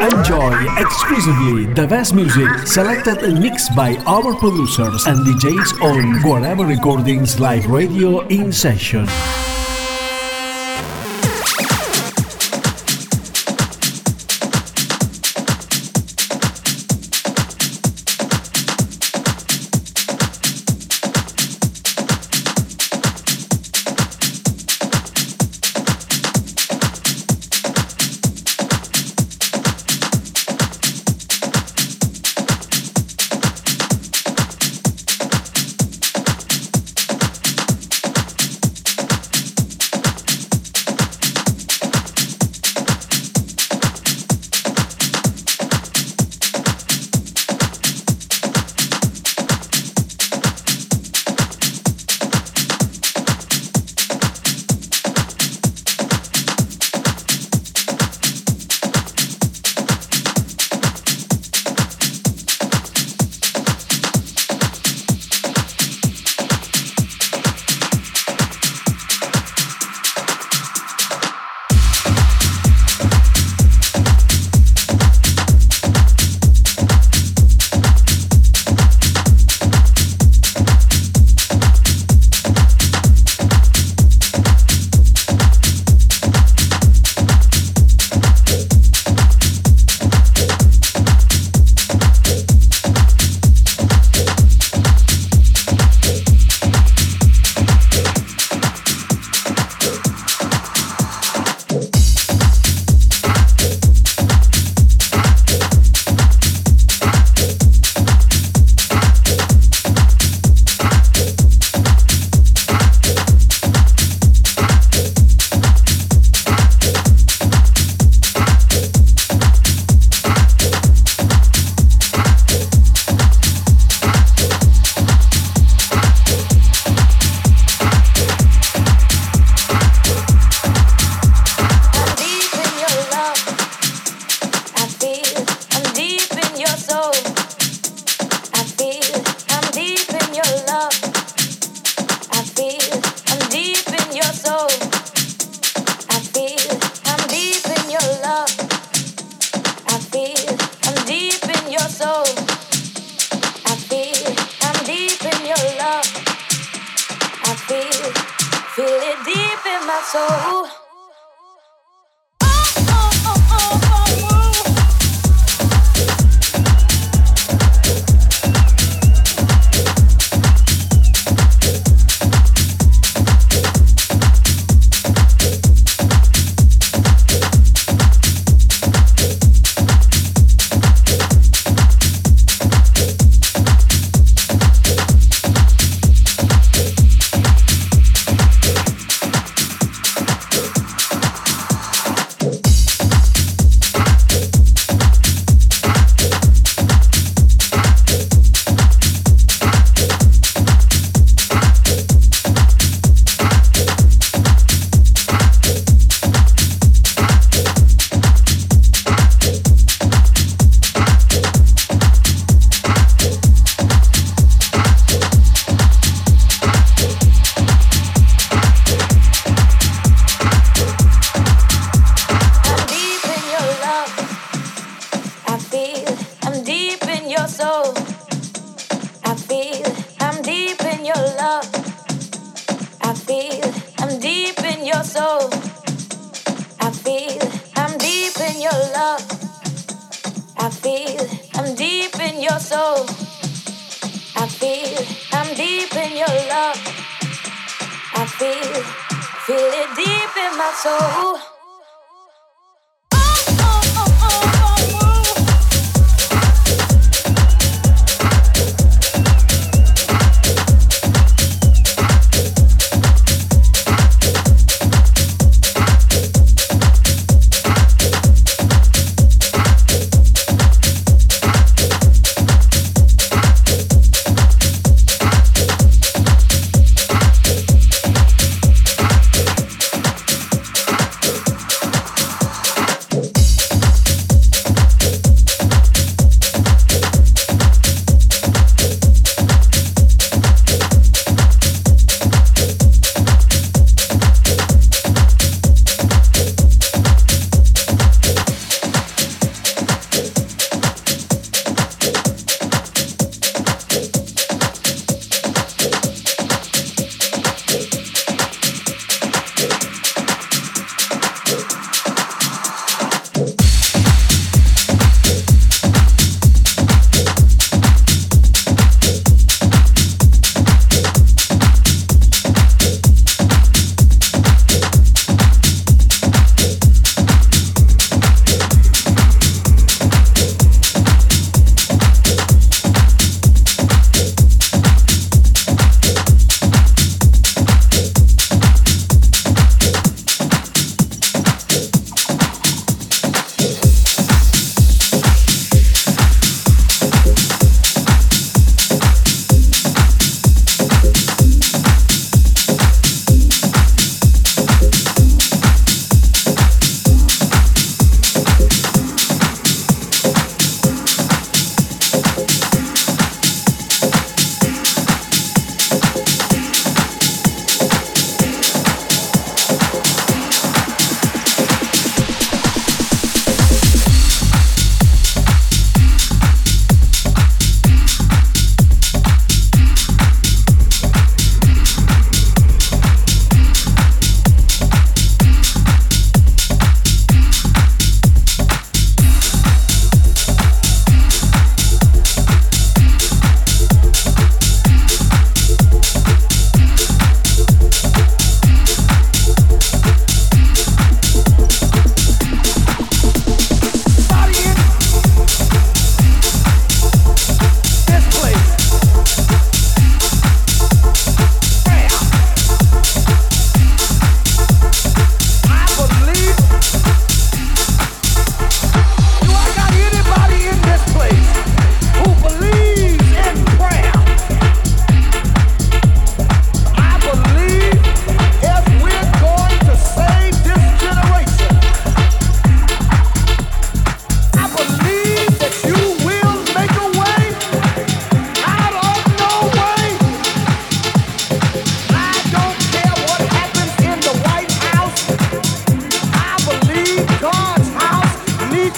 Enjoy exclusively the best music selected and mixed by our producers and DJs on Guareber Recordings Live Radio in session. soul. I feel I'm deep in your love. I feel I'm deep in your soul. I feel I'm deep in your love. I feel, feel it deep in my soul.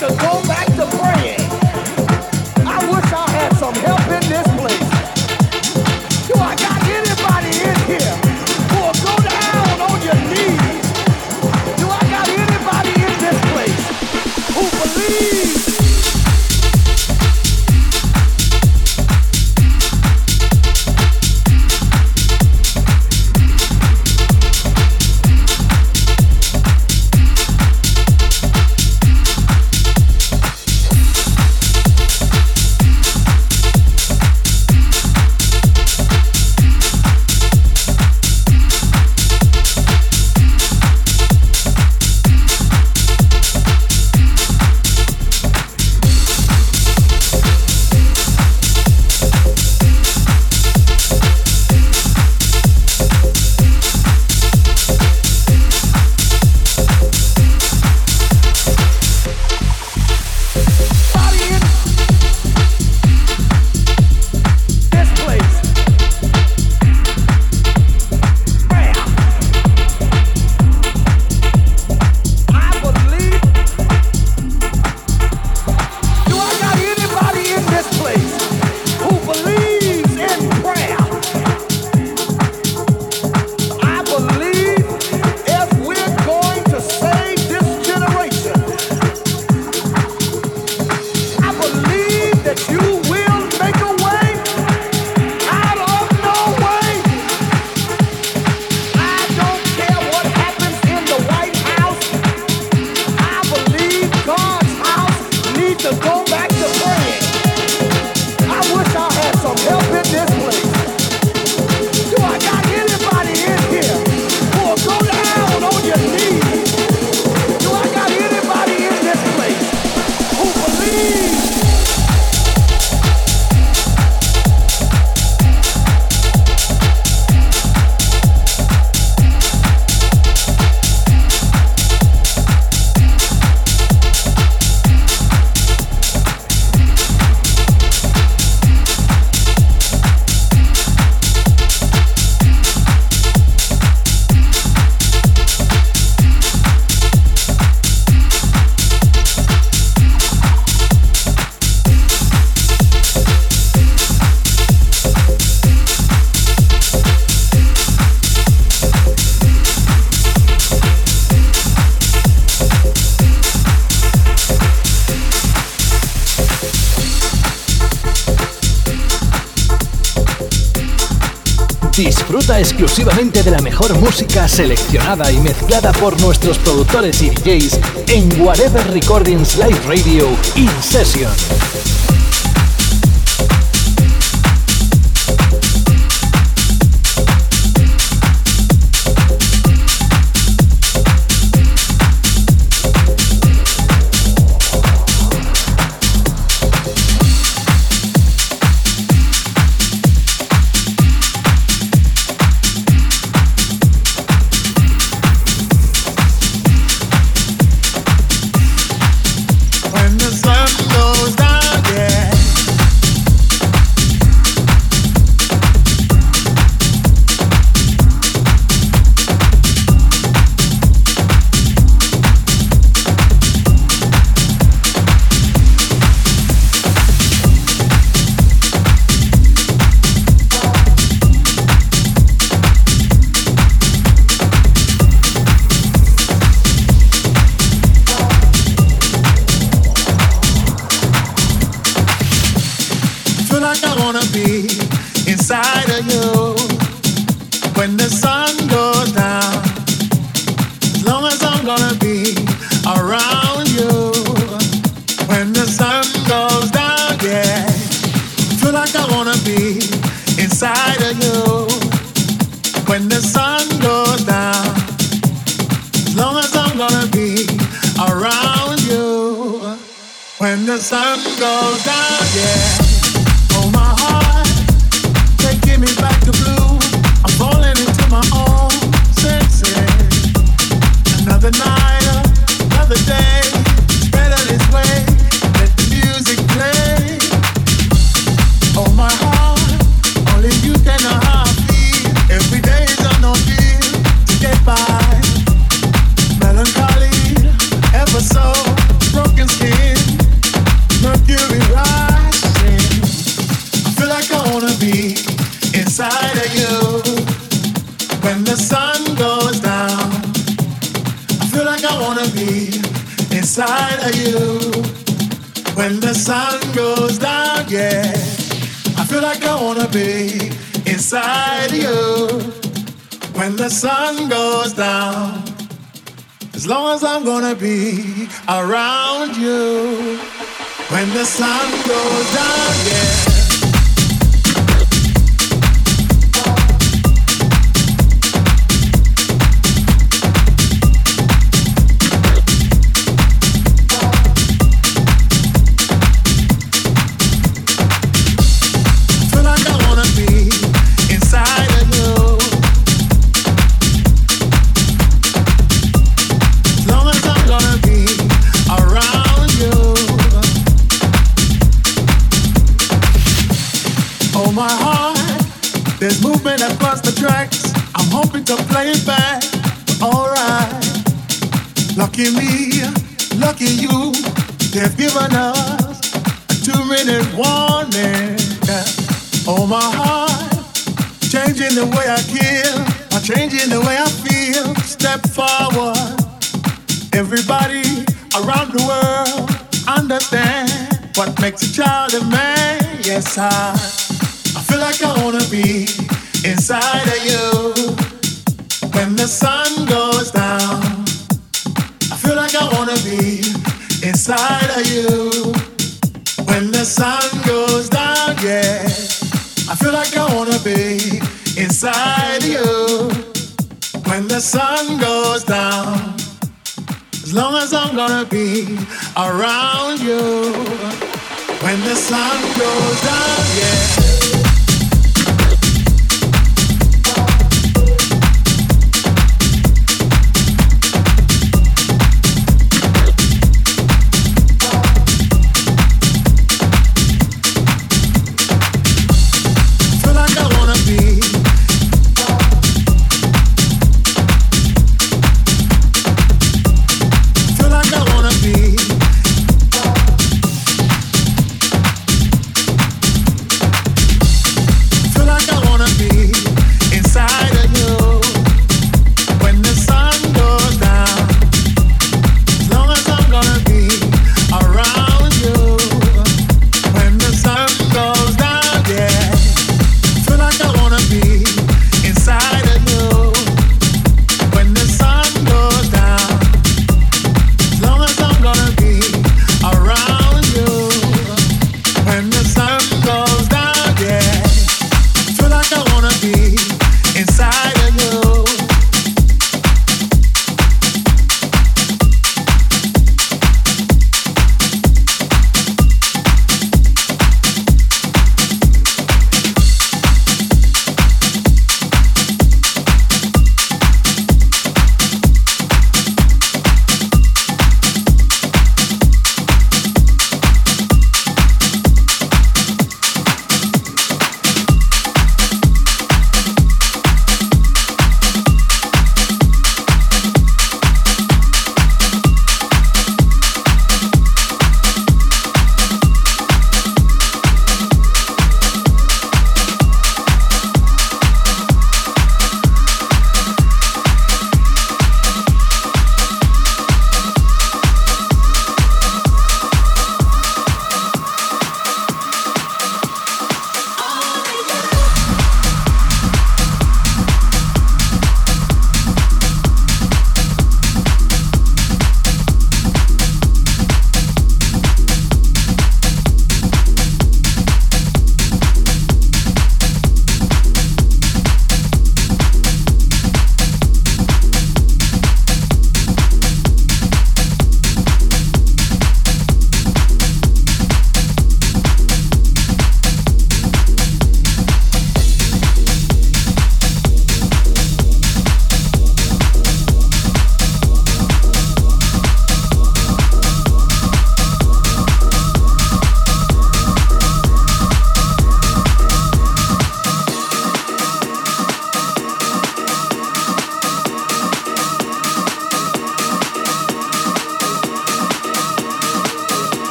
So go. Exclusivamente de la mejor música seleccionada y mezclada por nuestros productores y DJs en Whatever Recordings Live Radio In Session.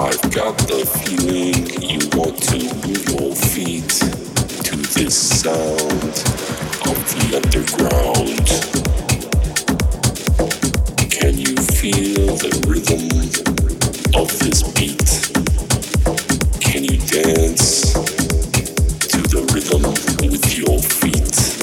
I've got the feeling you want to move your feet to this sound of the underground. Can you feel the rhythm of this beat? Can you dance to the rhythm with your feet?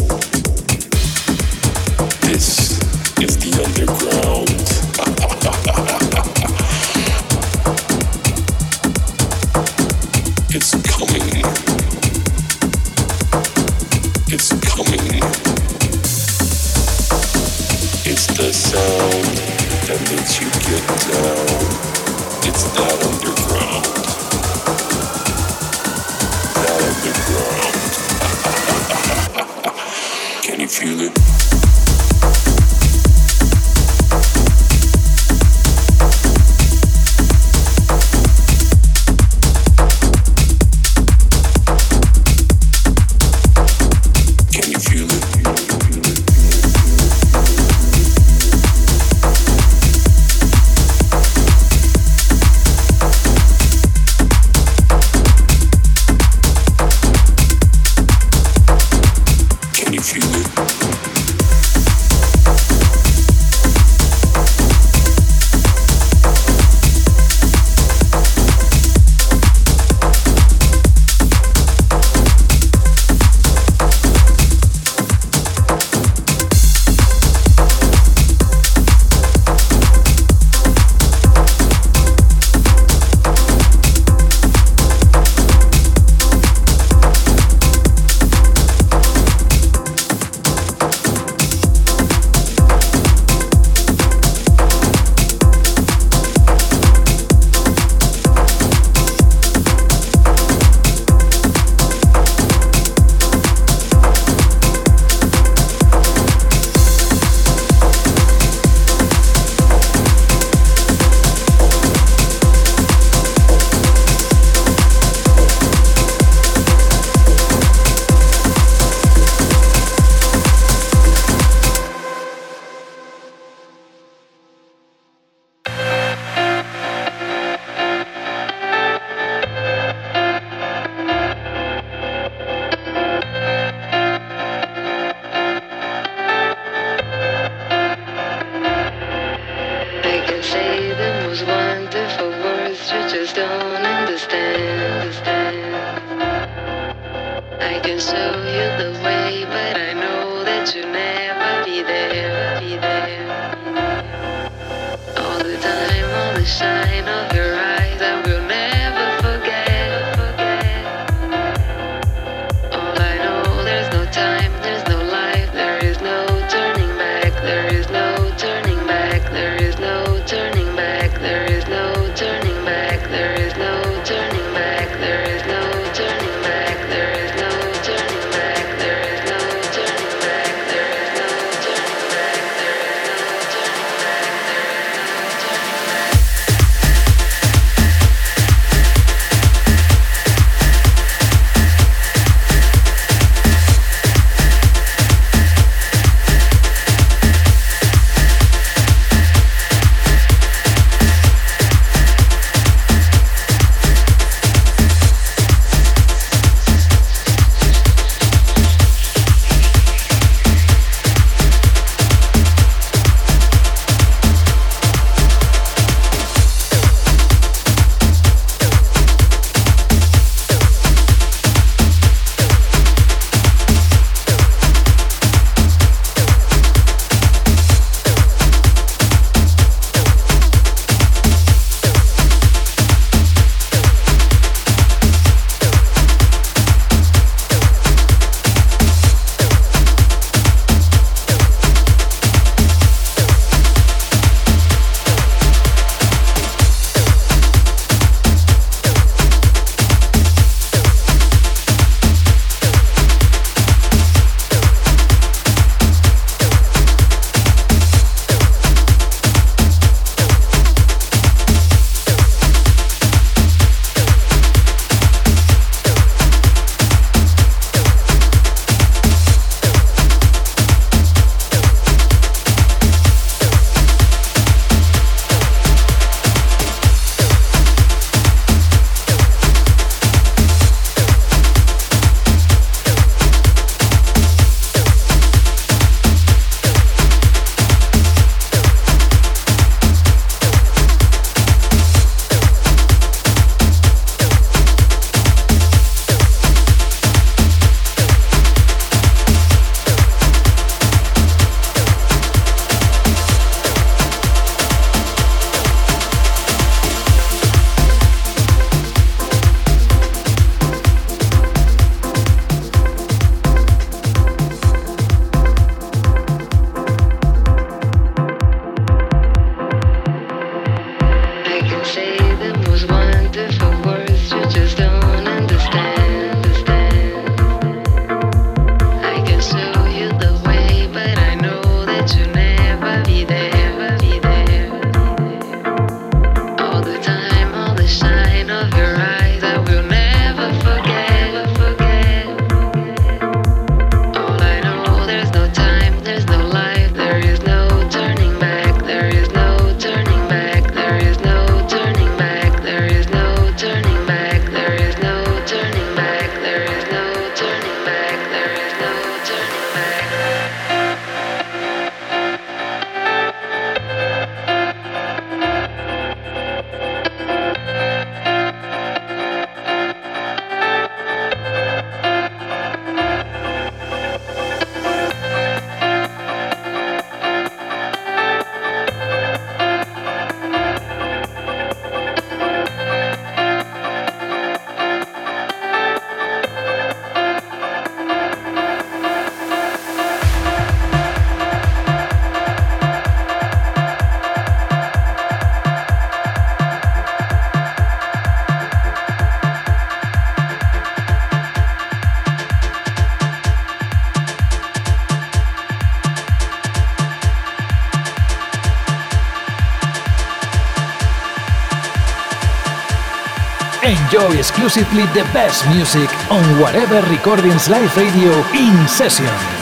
Exclusively the best music on Guareber recordings live radio in session.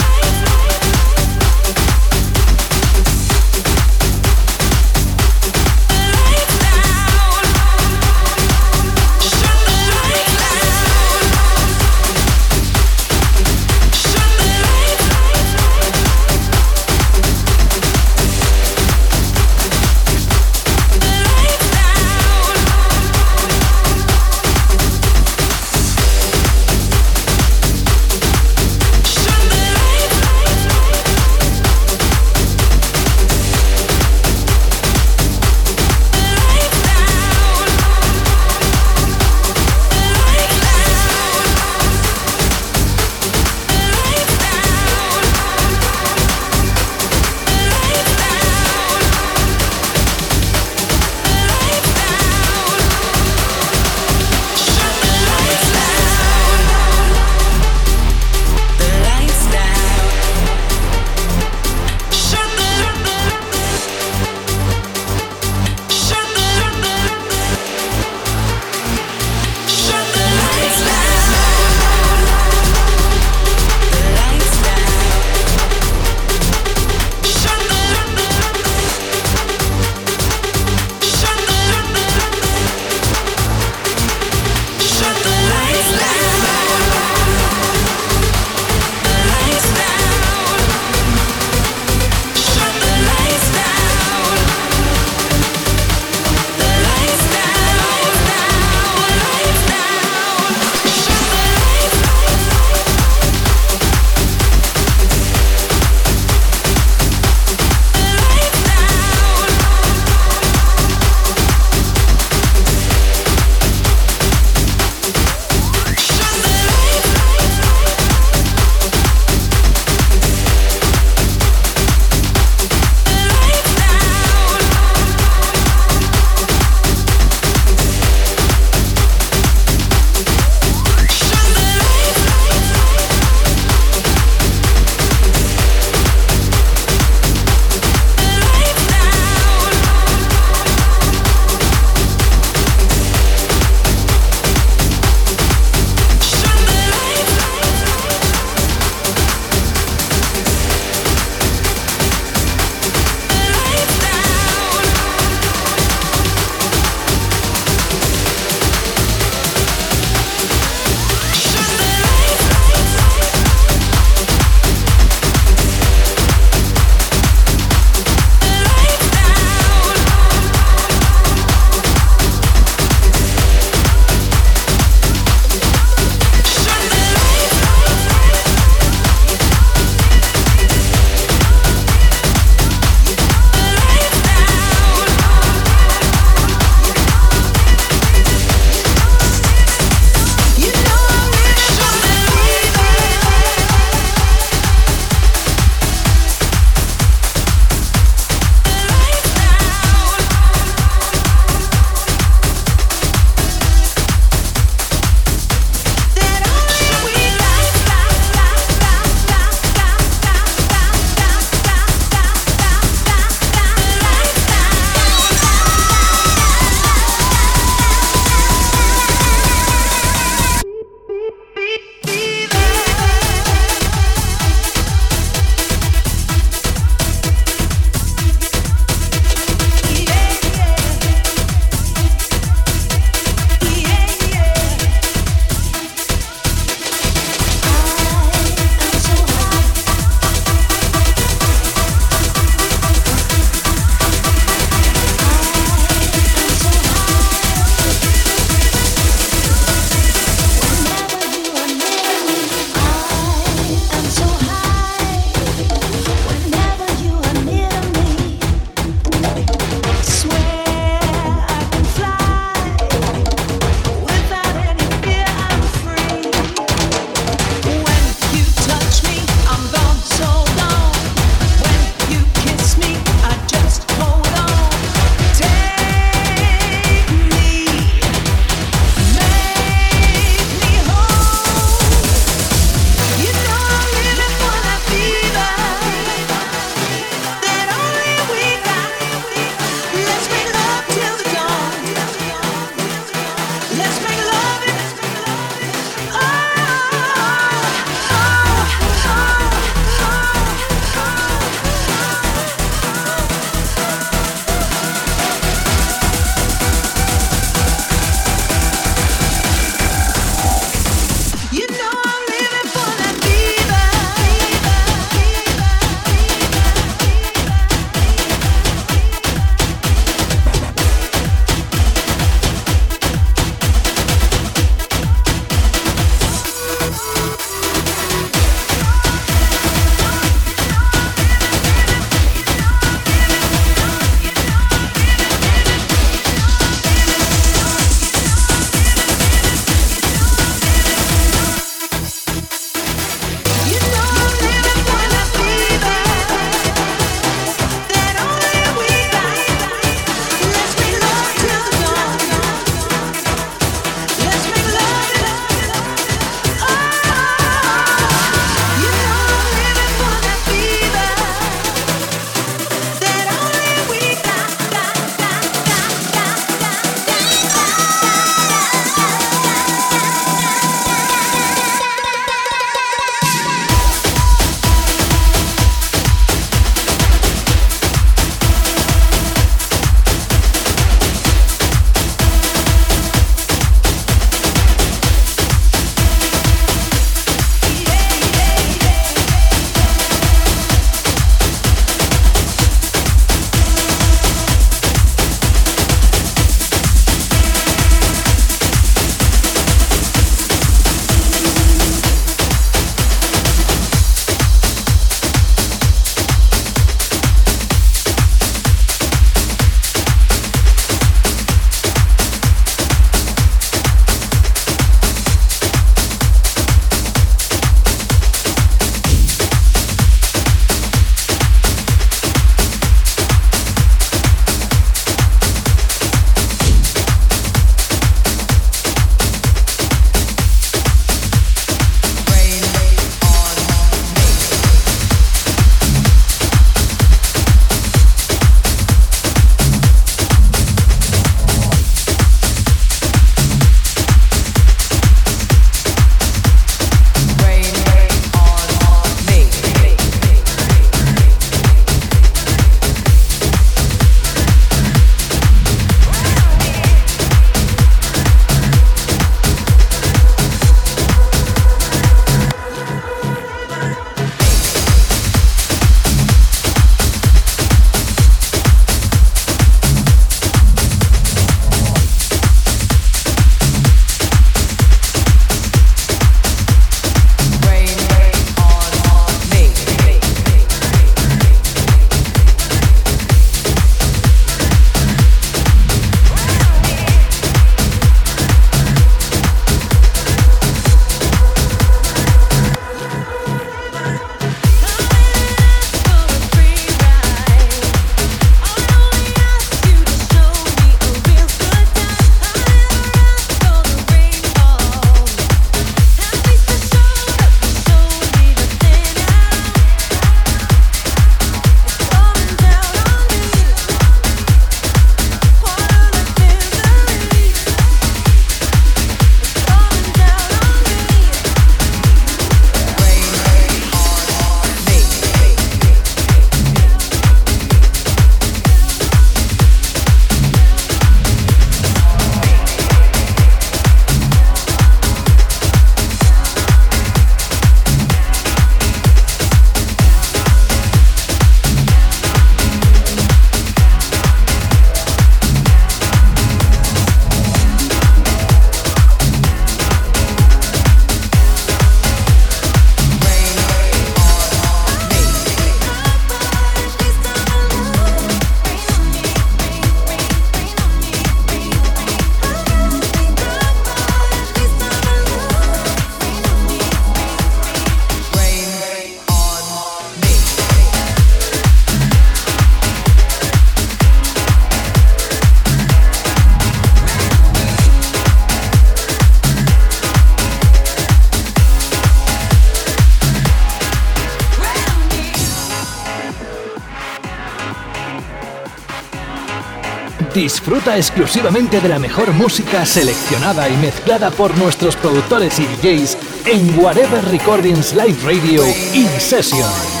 Disfruta exclusivamente de la mejor música seleccionada y mezclada por nuestros productores y DJs en Whatever Recordings Live Radio In Session.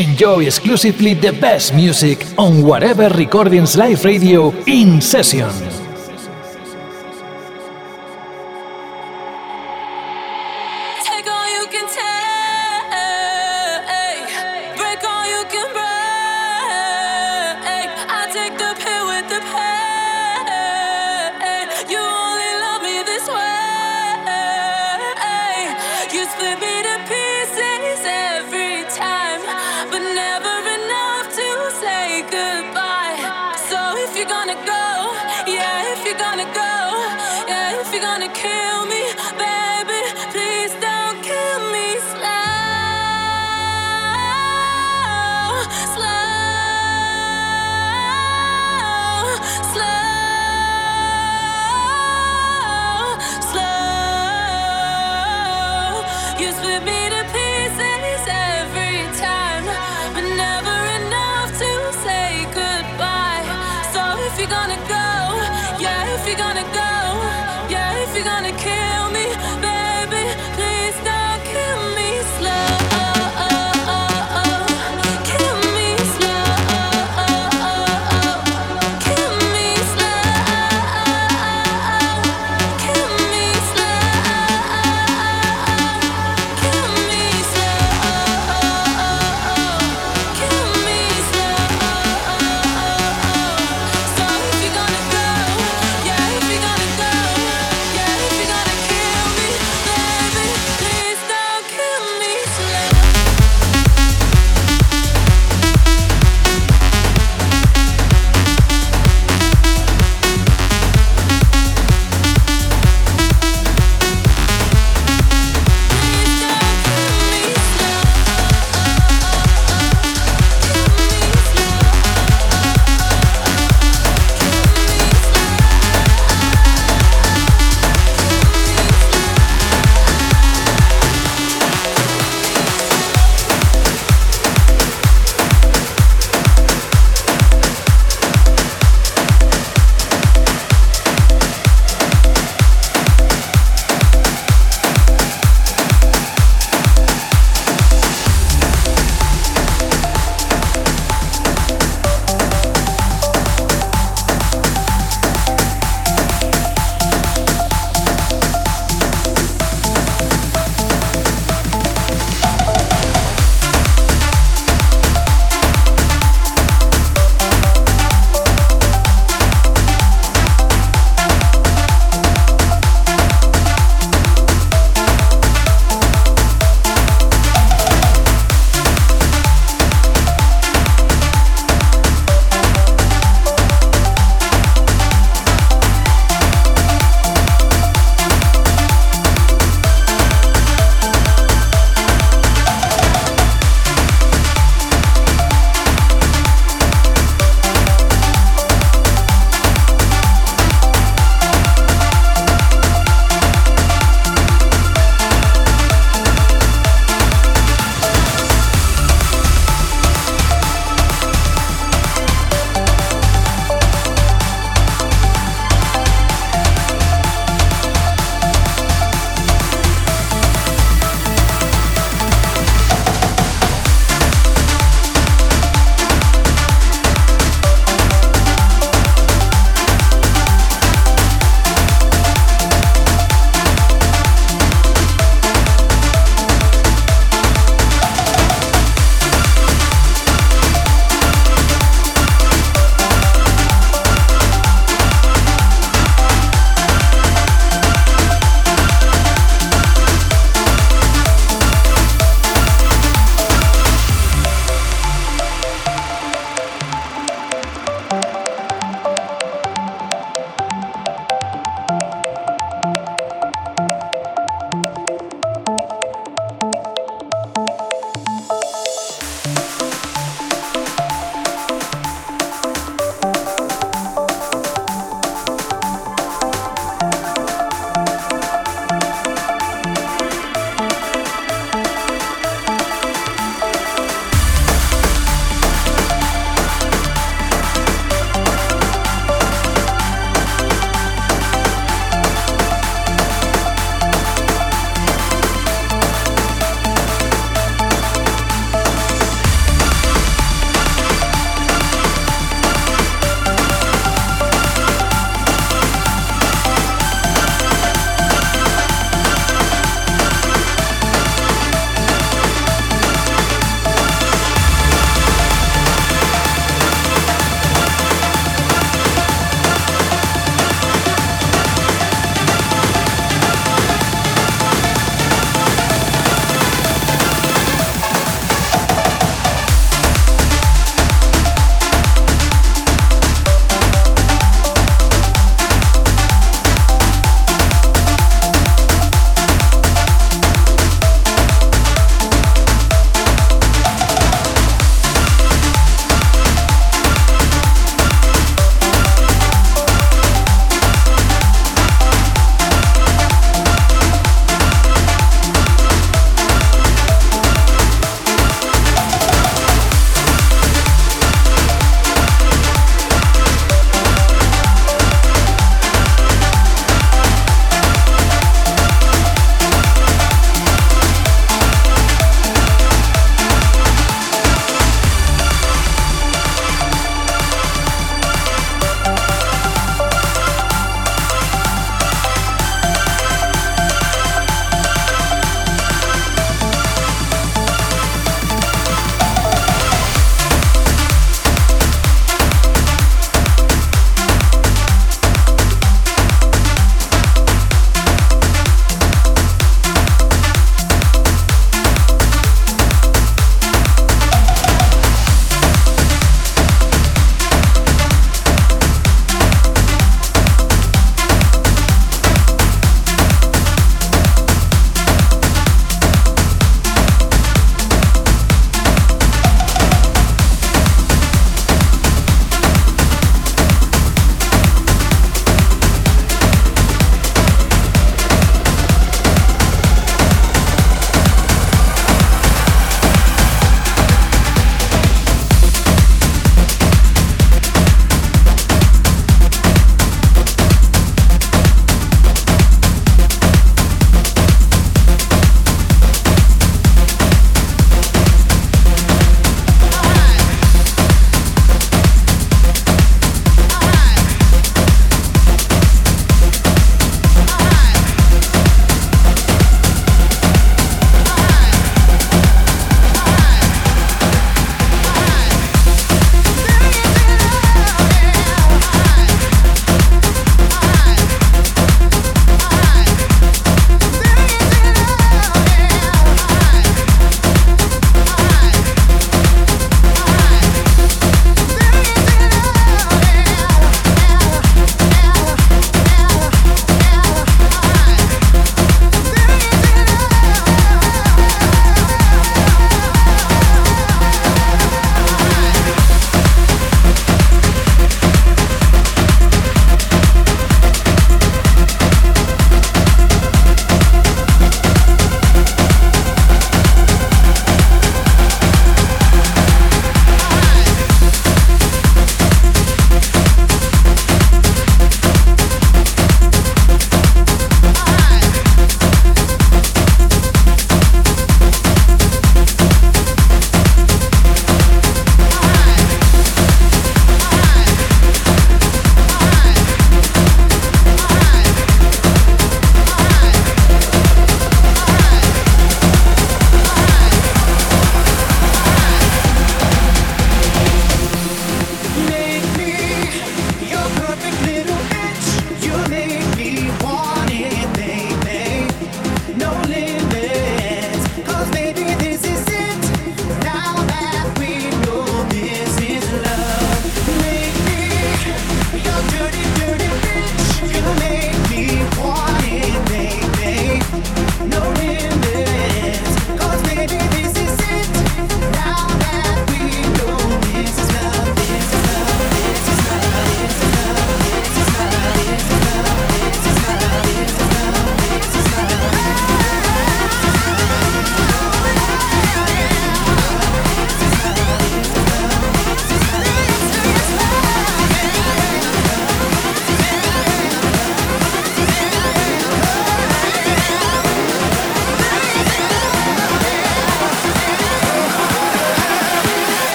Enjoy exclusively the best music on whatever recordings live radio in session.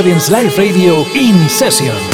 Recordings live radio in session.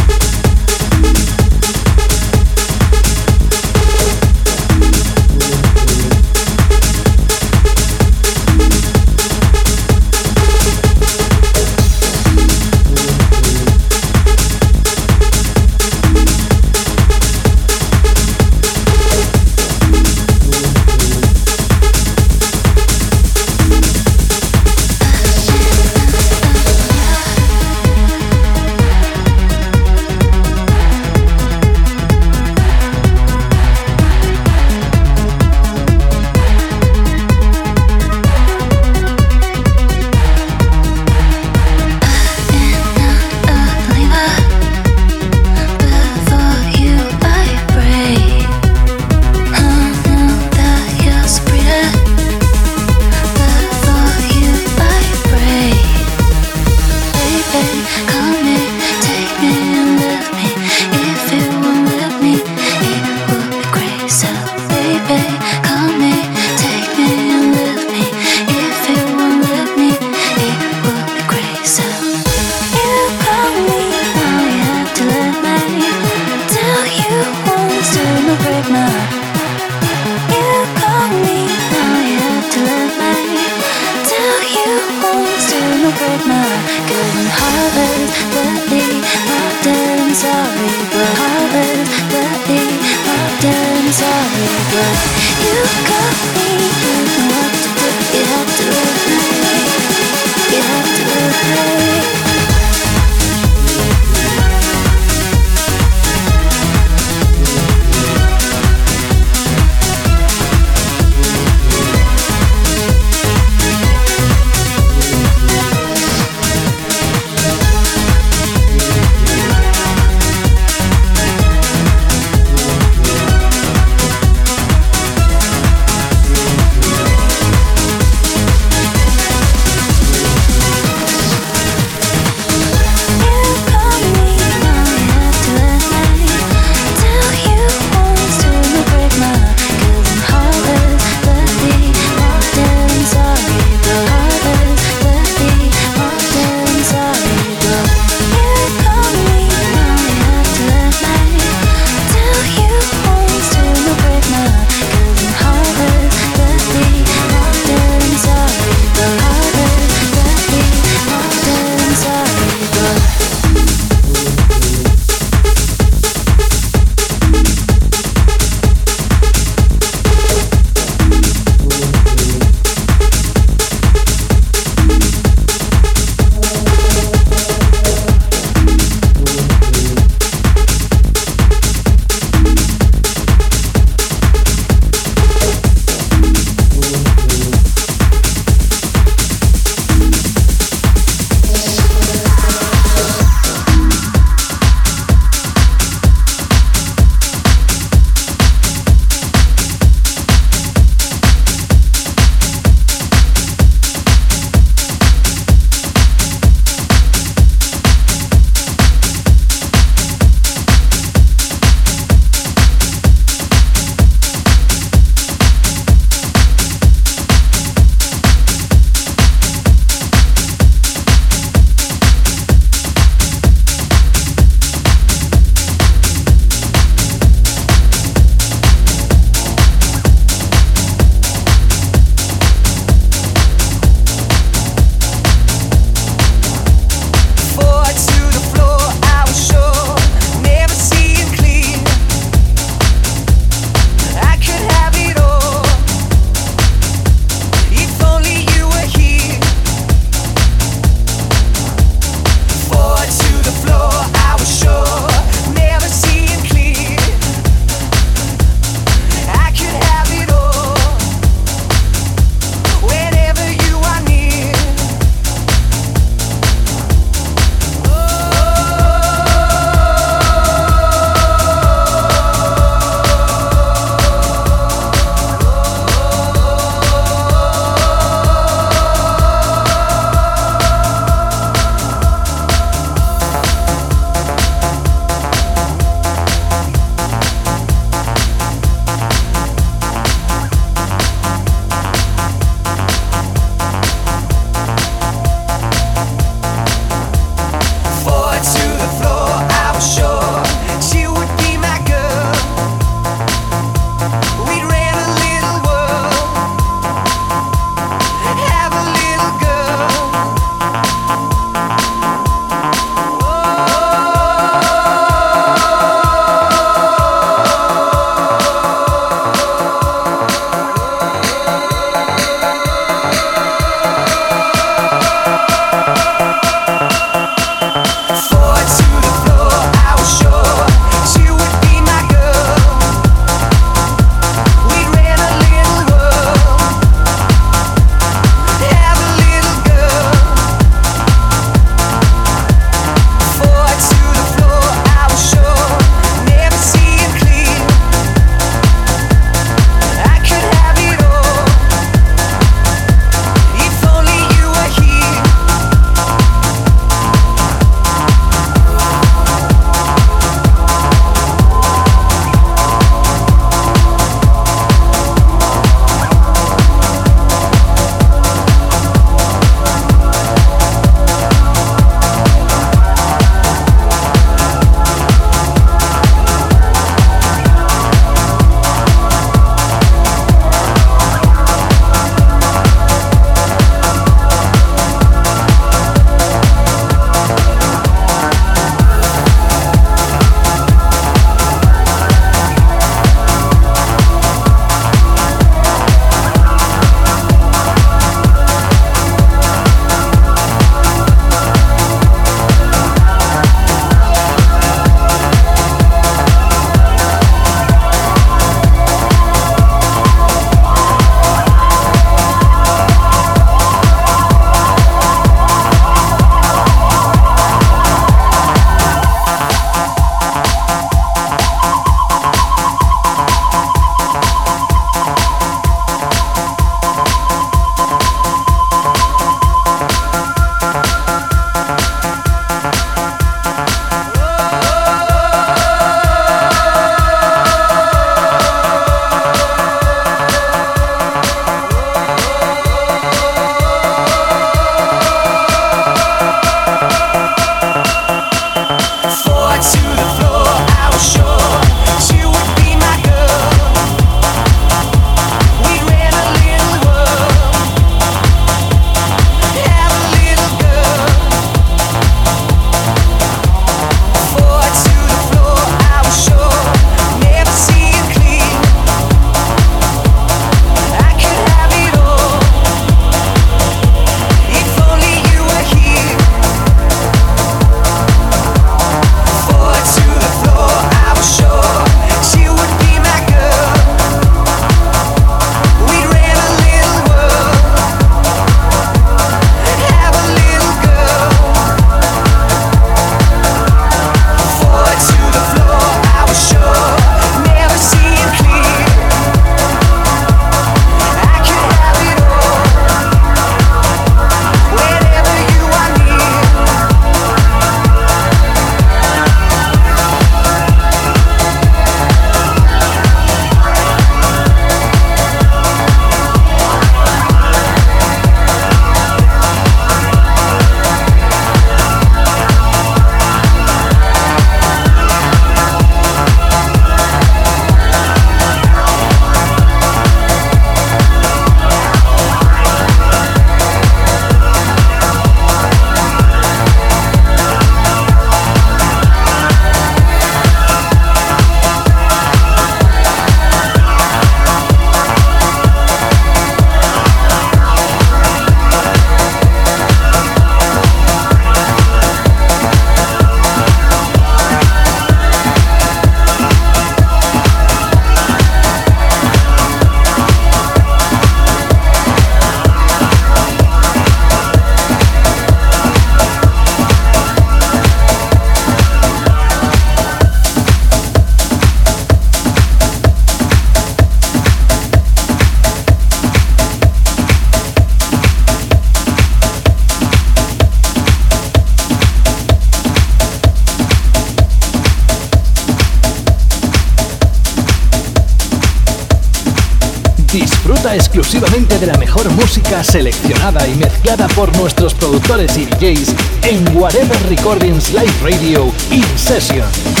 Música seleccionada y mezclada por nuestros productores y DJs en Whatever Recordings Live Radio In Session.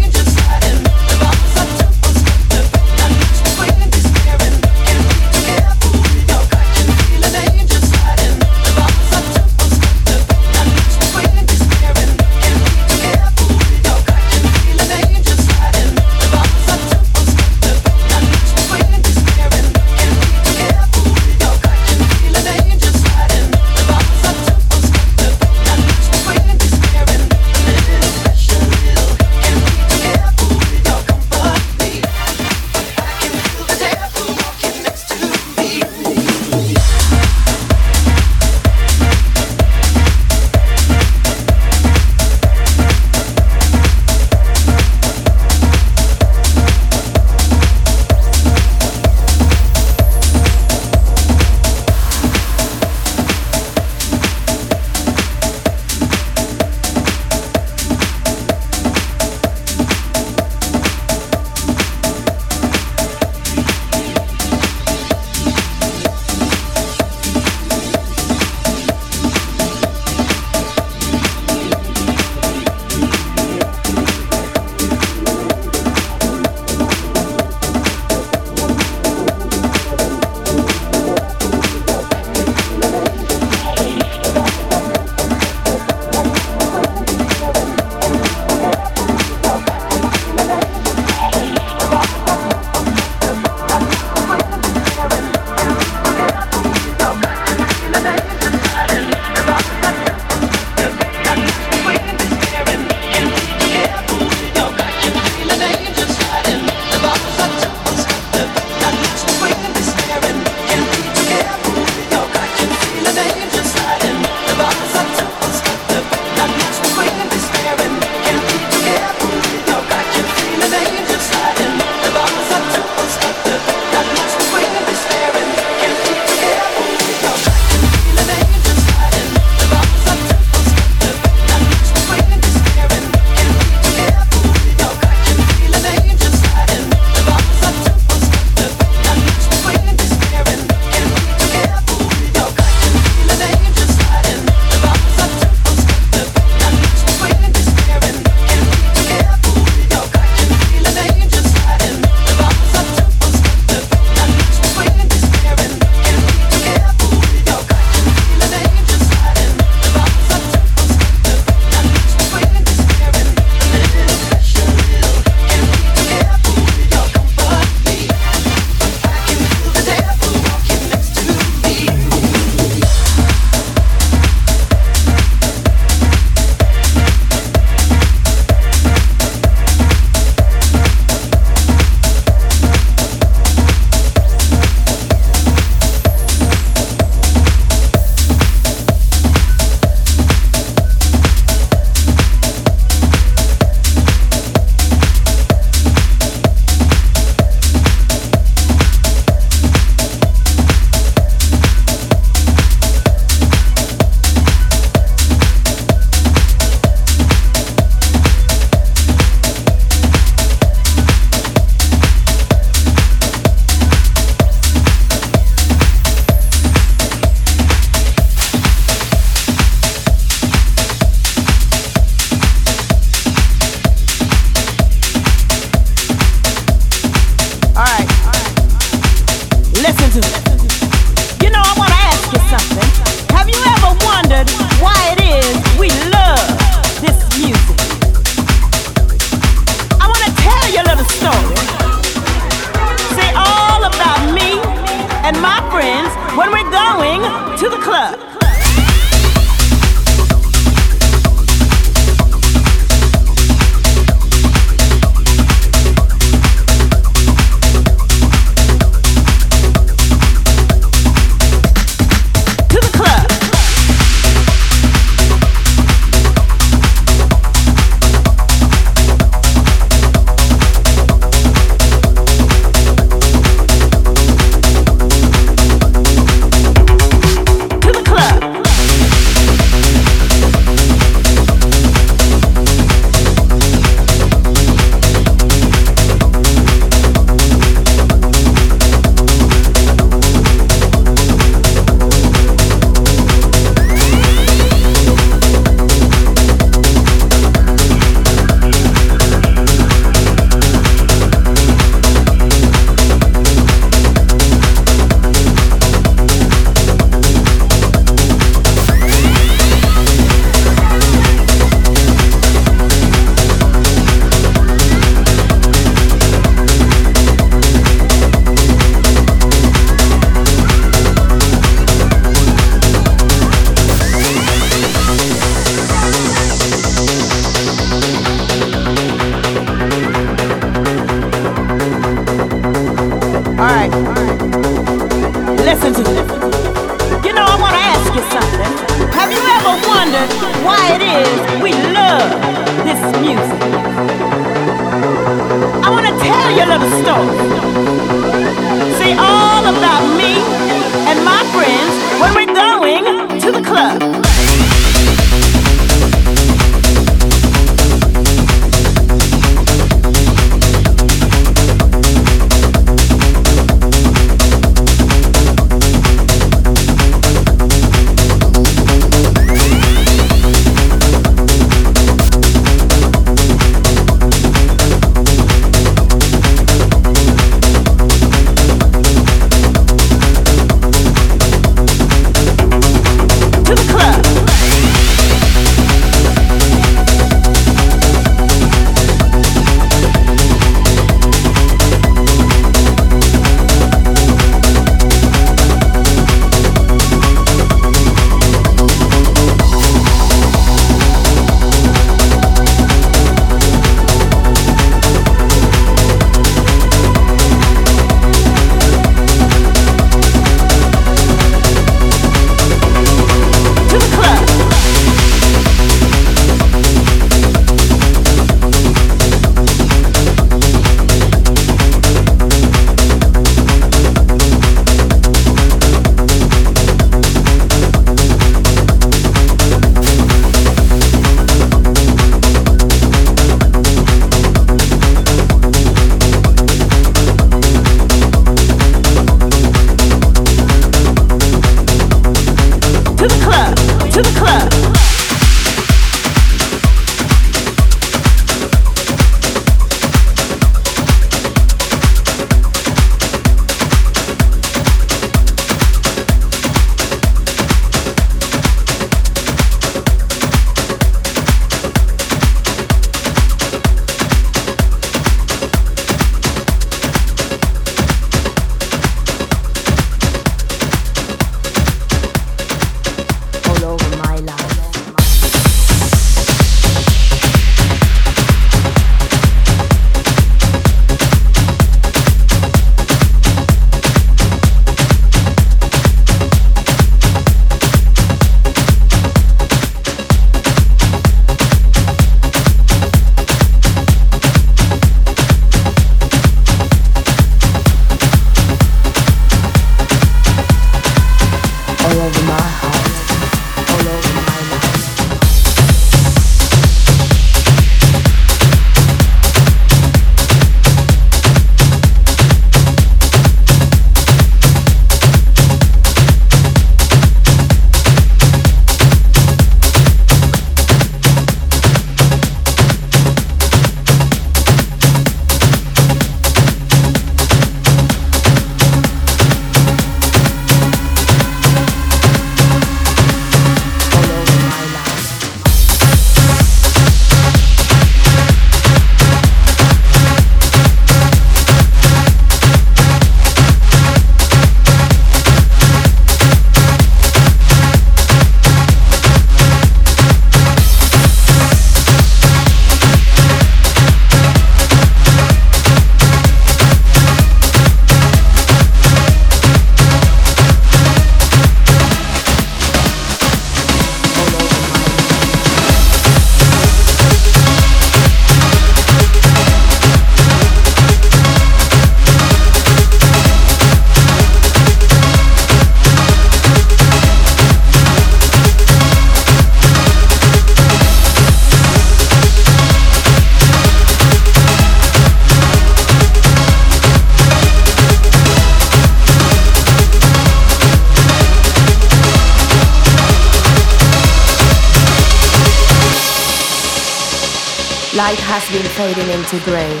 Into gray.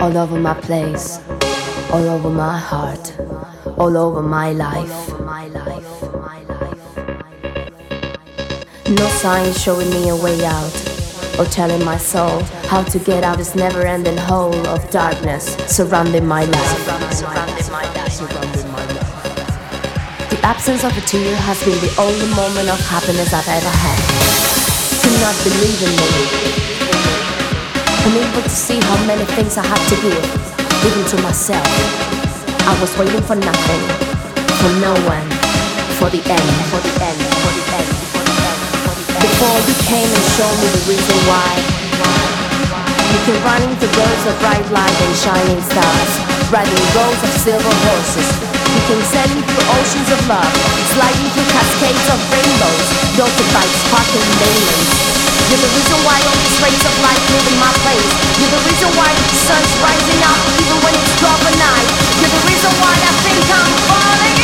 All over my place, all over my heart, all over my life. No signs showing me a way out, or telling my soul how to get out this never ending hole of darkness surrounding my life. The absence of a tear has been the only moment of happiness I've ever had to not believe in me. Unable to see how many things I have to give, even to myself. I was waiting for nothing, for no one, for the end, for the end, for the end. Before you came and showed me the reason why. You can run into rows of bright light and shining stars, riding rows of silver horses. You can sailing through oceans of love, sliding through cascades of rainbows, dotted by sparkling diamonds. You're the reason why all these rays of light live in my place. You're the reason why the sun's rising up even when it's dark at night. You're the reason why I think I'm falling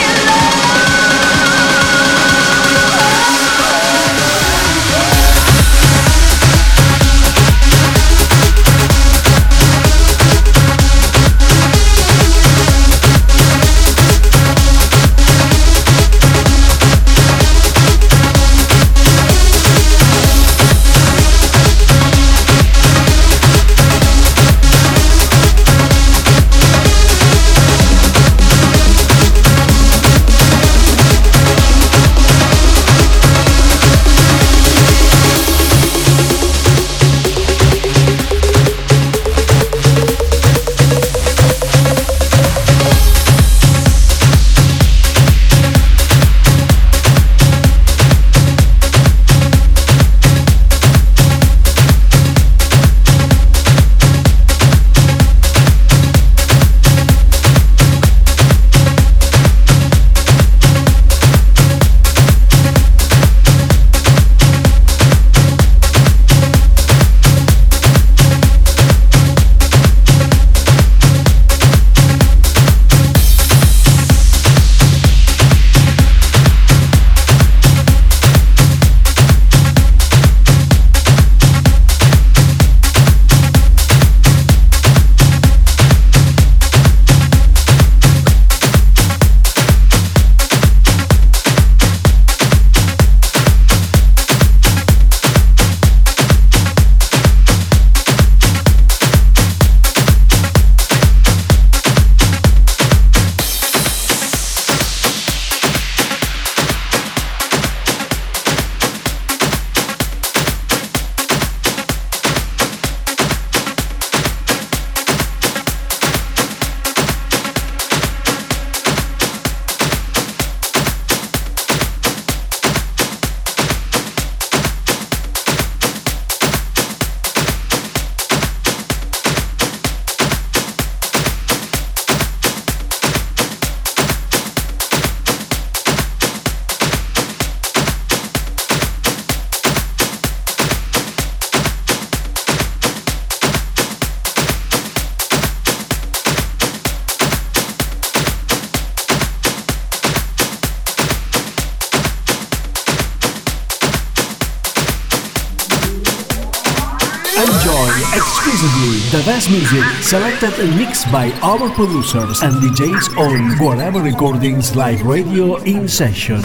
selected and mixed by our producers and DJs on Guareber Recordings Live Radio in session.